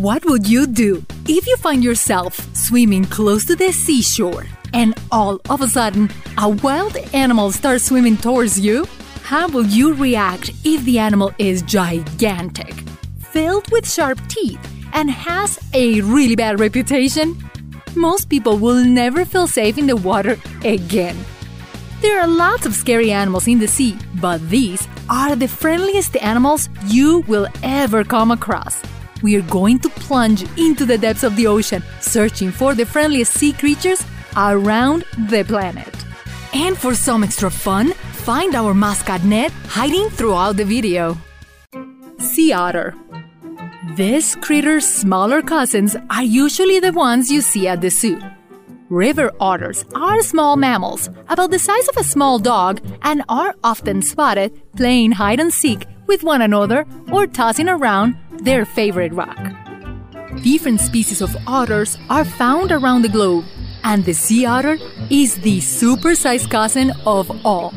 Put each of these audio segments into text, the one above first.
What would you do if you find yourself swimming close to the seashore and all of a sudden a wild animal starts swimming towards you? How will you react if the animal is gigantic, filled with sharp teeth, and has a really bad reputation? Most people will never feel safe in the water again. There are lots of scary animals in the sea, but these are the friendliest animals you will ever come across. We are going to plunge into the depths of the ocean, searching for the friendliest sea creatures around the planet. And for some extra fun, find our mascot Ned hiding throughout the video. Sea otter. This critters' smaller cousins are usually the ones you see at the zoo. River otters are small mammals, about the size of a small dog, and are often spotted playing hide and seek with one another or tossing around their favorite rock. Different species of otters are found around the globe, and the sea otter is the supersized cousin of all.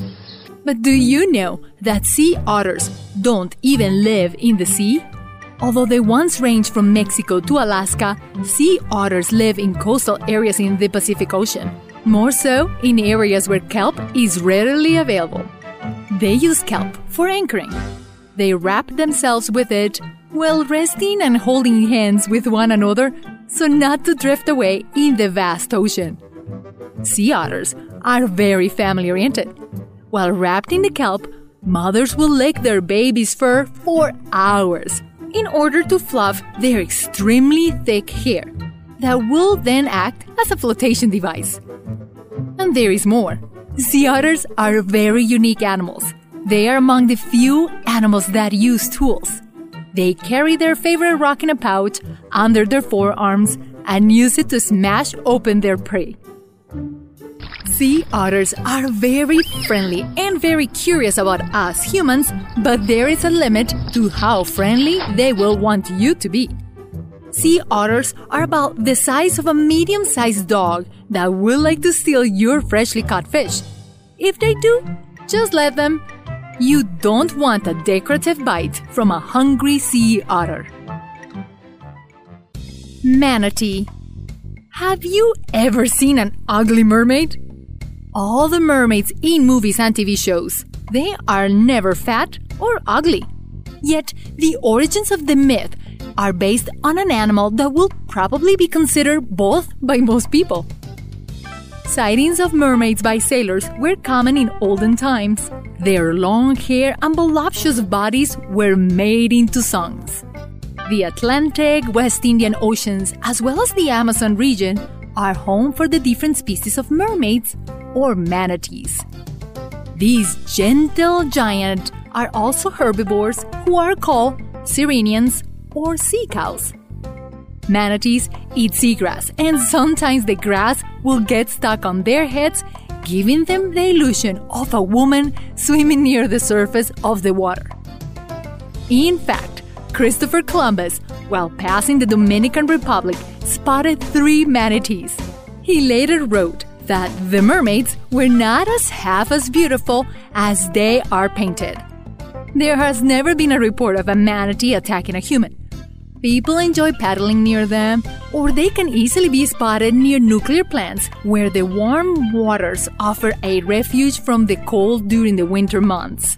But do you know that sea otters don't even live in the sea? Although they once ranged from Mexico to Alaska, sea otters live in coastal areas in the Pacific Ocean, more so in areas where kelp is readily available. They use kelp for anchoring. They wrap themselves with it while resting and holding hands with one another so not to drift away in the vast ocean. Sea otters are very family oriented. While wrapped in the kelp, mothers will lick their baby's fur for hours in order to fluff their extremely thick hair that will then act as a flotation device. And there is more. Sea otters are very unique animals. They are among the few animals that use tools. They carry their favorite rock in a pouch under their forearms and use it to smash open their prey. Sea otters are very friendly and very curious about us humans, but there is a limit to how friendly they will want you to be. Sea otters are about the size of a medium sized dog that will like to steal your freshly caught fish. If they do, just let them. You don't want a decorative bite from a hungry sea otter. Manatee. Have you ever seen an ugly mermaid? All the mermaids in movies and TV shows, they are never fat or ugly. Yet the origins of the myth are based on an animal that will probably be considered both by most people. Sightings of mermaids by sailors were common in olden times. Their long hair and voluptuous bodies were made into songs. The Atlantic, West Indian Oceans, as well as the Amazon region, are home for the different species of mermaids or manatees. These gentle giants are also herbivores who are called sirenians or sea cows. Manatees eat seagrass, and sometimes the grass will get stuck on their heads, giving them the illusion of a woman swimming near the surface of the water. In fact, Christopher Columbus, while passing the Dominican Republic, spotted three manatees. He later wrote that the mermaids were not as half as beautiful as they are painted. There has never been a report of a manatee attacking a human. People enjoy paddling near them, or they can easily be spotted near nuclear plants where the warm waters offer a refuge from the cold during the winter months.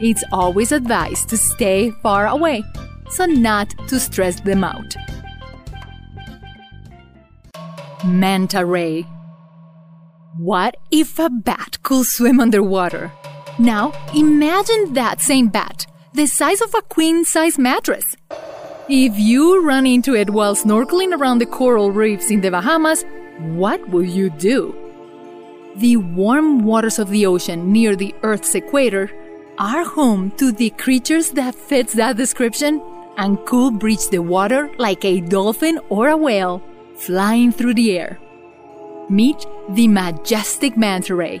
It's always advised to stay far away, so not to stress them out. Manta ray. What if a bat could swim underwater? Now, imagine that same bat, the size of a queen size mattress. If you run into it while snorkeling around the coral reefs in the Bahamas, what will you do? The warm waters of the ocean near the Earth's equator are home to the creatures that fits that description and could breach the water like a dolphin or a whale flying through the air. Meet the majestic manta ray.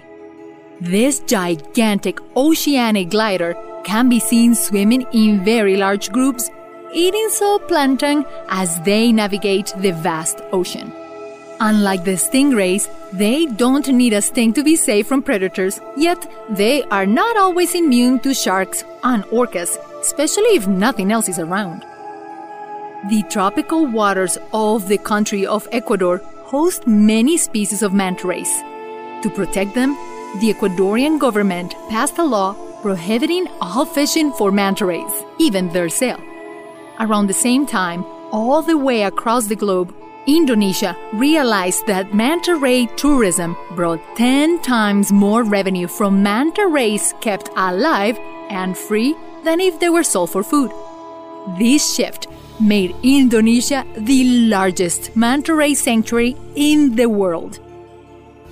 This gigantic oceanic glider can be seen swimming in very large groups, eating zooplankton as they navigate the vast ocean. Unlike the stingrays, they don't need a sting to be safe from predators, yet they are not always immune to sharks and orcas, especially if nothing else is around. The tropical waters of the country of Ecuador host many species of manta rays. To protect them, the Ecuadorian government passed a law prohibiting all fishing for manta rays, even their sale. Around the same time, all the way across the globe, Indonesia realized that manta ray tourism brought 10 times more revenue from manta rays kept alive and free than if they were sold for food. This shift made Indonesia the largest manta ray sanctuary in the world.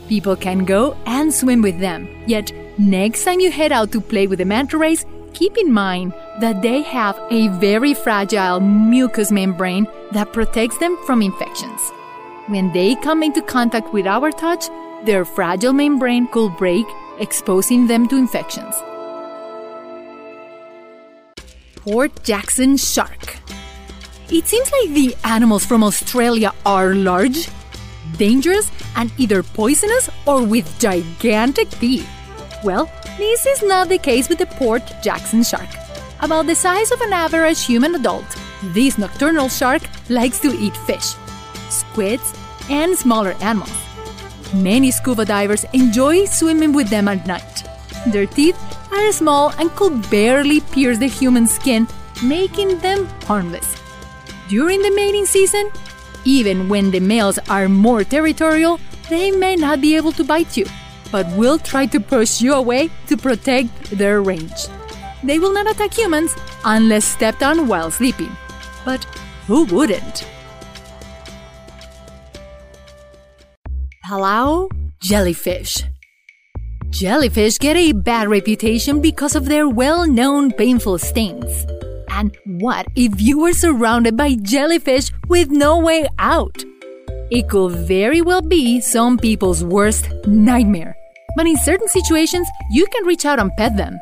People can go and swim with them, yet, next time you head out to play with the manta rays, keep in mind that they have a very fragile mucous membrane that protects them from infections. When they come into contact with our touch, their fragile membrane could break, exposing them to infections. Port Jackson Shark. It seems like the animals from Australia are large, dangerous, and either poisonous or with gigantic teeth. Well, this is not the case with the Port Jackson shark. About the size of an average human adult, this nocturnal shark likes to eat fish, squids, and smaller animals. Many scuba divers enjoy swimming with them at night. Their teeth are small and could barely pierce the human skin, making them harmless. During the mating season, even when the males are more territorial, they may not be able to bite you, but will try to push you away to protect their range. They will not attack humans unless stepped on while sleeping. But who wouldn't? Palau jellyfish. Jellyfish get a bad reputation because of their well known painful stings. And what if you were surrounded by jellyfish with no way out? It could very well be some people's worst nightmare. But in certain situations, you can reach out and pet them.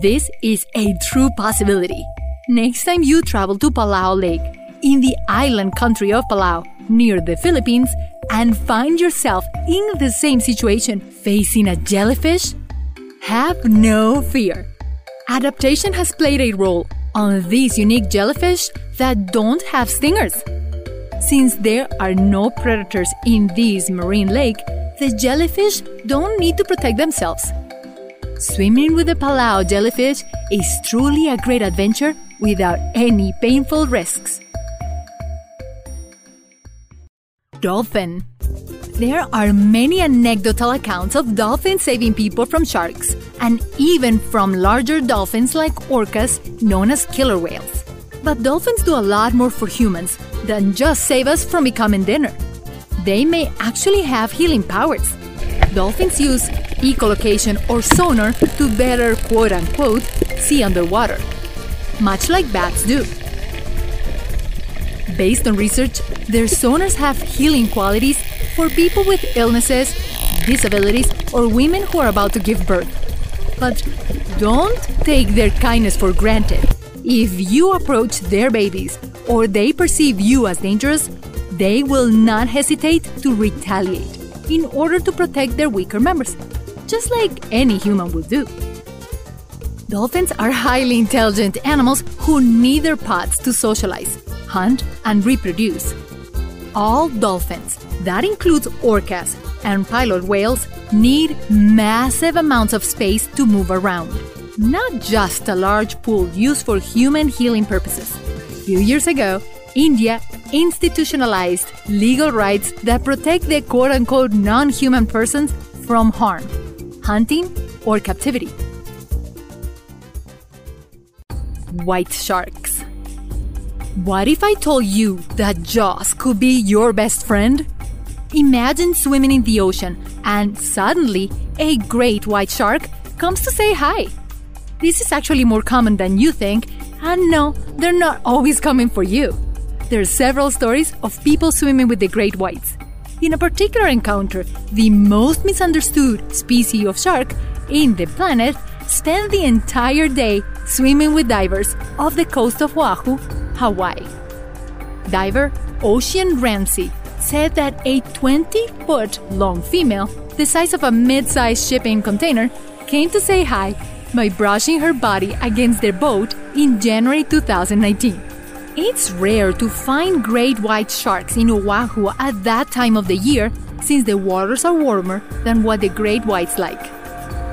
This is a true possibility. Next time you travel to Palau Lake, in the island country of Palau, near the Philippines, and find yourself in the same situation facing a jellyfish, have no fear. Adaptation has played a role on these unique jellyfish that don't have stingers. Since there are no predators in this marine lake, the jellyfish don't need to protect themselves. Swimming with the Palau jellyfish is truly a great adventure without any painful risks. Dolphin There are many anecdotal accounts of dolphins saving people from sharks, and even from larger dolphins like orcas, known as killer whales. But dolphins do a lot more for humans than just save us from becoming dinner. They may actually have healing powers. Dolphins use echolocation or sonar to better quote unquote see underwater, much like bats do. Based on research, their sonars have healing qualities for people with illnesses, disabilities, or women who are about to give birth. But don't take their kindness for granted. If you approach their babies or they perceive you as dangerous, they will not hesitate to retaliate in order to protect their weaker members, just like any human would do. Dolphins are highly intelligent animals who need their pods to socialize hunt, and reproduce. All dolphins, that includes orcas and pilot whales, need massive amounts of space to move around, not just a large pool used for human healing purposes. A few years ago, India institutionalized legal rights that protect the quote unquote non human persons from harm, hunting, or captivity. White sharks. What if I told you that Jaws could be your best friend? Imagine swimming in the ocean and suddenly a great white shark comes to say hi. This is actually more common than you think, and no, they're not always coming for you. There are several stories of people swimming with the great whites. In a particular encounter, the most misunderstood species of shark in the planet spent the entire day swimming with divers off the coast of Oahu Hawaii. Diver Ocean Ramsey said that a 20 foot long female, the size of a mid sized shipping container, came to say hi by brushing her body against their boat in January 2019. It's rare to find great white sharks in Oahu at that time of the year since the waters are warmer than what the great whites like.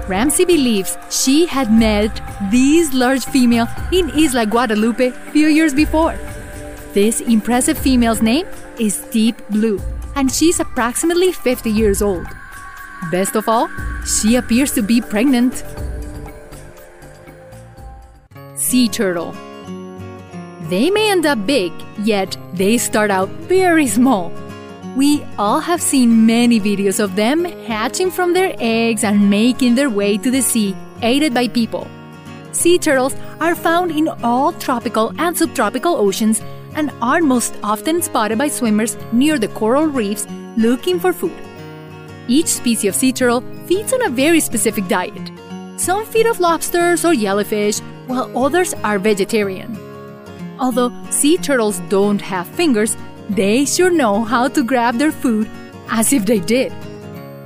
Ramsey believes she had met this large female in Isla Guadalupe a few years before. This impressive female's name is Deep Blue, and she's approximately 50 years old. Best of all, she appears to be pregnant. Sea turtle. They may end up big, yet they start out very small. We all have seen many videos of them hatching from their eggs and making their way to the sea, aided by people. Sea turtles are found in all tropical and subtropical oceans and are most often spotted by swimmers near the coral reefs looking for food. Each species of sea turtle feeds on a very specific diet. Some feed off lobsters or jellyfish, while others are vegetarian. Although sea turtles don't have fingers, they sure know how to grab their food as if they did.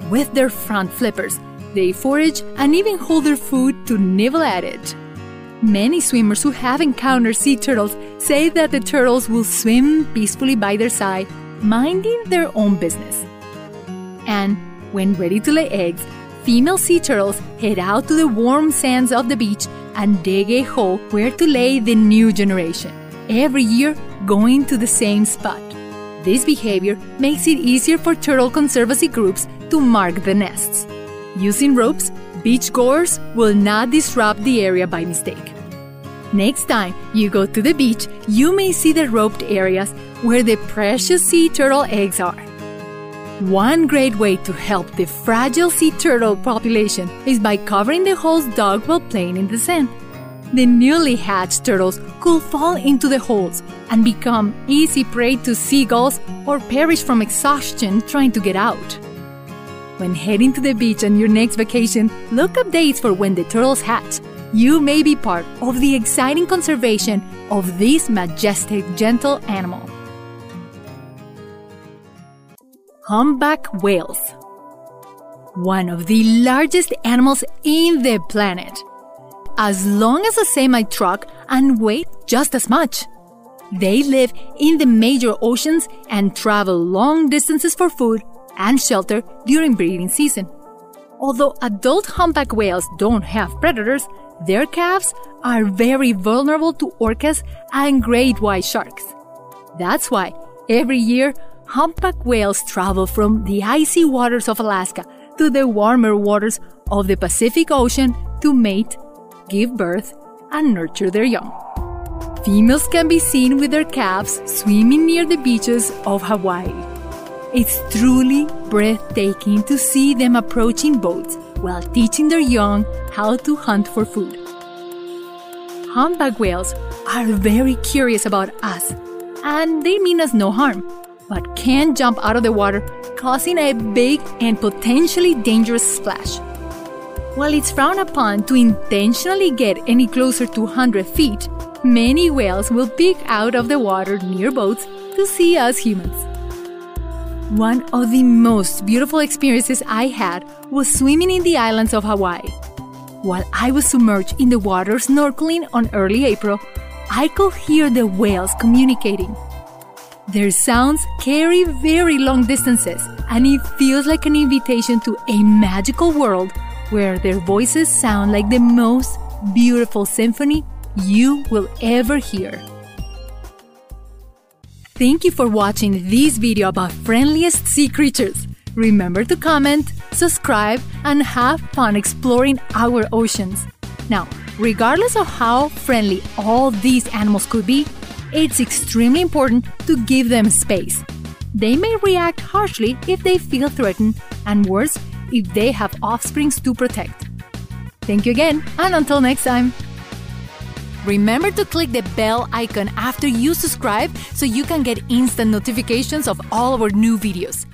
With their front flippers, they forage and even hold their food to nibble at it. Many swimmers who have encountered sea turtles say that the turtles will swim peacefully by their side, minding their own business. And when ready to lay eggs, female sea turtles head out to the warm sands of the beach and dig a hole where to lay the new generation, every year going to the same spot. This behavior makes it easier for turtle conservancy groups to mark the nests. Using ropes, beachgoers will not disrupt the area by mistake. Next time you go to the beach, you may see the roped areas where the precious sea turtle eggs are. One great way to help the fragile sea turtle population is by covering the holes dug while playing in the sand. The newly hatched turtles could fall into the holes and become easy prey to seagulls or perish from exhaustion trying to get out. When heading to the beach on your next vacation, look up dates for when the turtles hatch. You may be part of the exciting conservation of this majestic, gentle animal. Humpback whales. One of the largest animals in the planet. As long as a semi truck and weigh just as much. They live in the major oceans and travel long distances for food and shelter during breeding season. Although adult humpback whales don't have predators, their calves are very vulnerable to orcas and great white sharks. That's why every year humpback whales travel from the icy waters of Alaska to the warmer waters of the Pacific Ocean to mate, give birth, and nurture their young. Females can be seen with their calves swimming near the beaches of Hawaii. It's truly breathtaking to see them approaching boats while teaching their young how to hunt for food. Humpback whales are very curious about us, and they mean us no harm, but can jump out of the water, causing a big and potentially dangerous splash. While it's frowned upon to intentionally get any closer to 100 feet, many whales will peek out of the water near boats to see us humans. One of the most beautiful experiences I had was swimming in the islands of Hawaii. While I was submerged in the water snorkeling on early April, I could hear the whales communicating. Their sounds carry very long distances, and it feels like an invitation to a magical world where their voices sound like the most beautiful symphony you will ever hear. Thank you for watching this video about friendliest sea creatures. Remember to comment, subscribe, and have fun exploring our oceans. Now, regardless of how friendly all these animals could be, it's extremely important to give them space. They may react harshly if they feel threatened, and worse, if they have offsprings to protect. Thank you again, and until next time. Remember to click the bell icon after you subscribe so you can get instant notifications of all our new videos.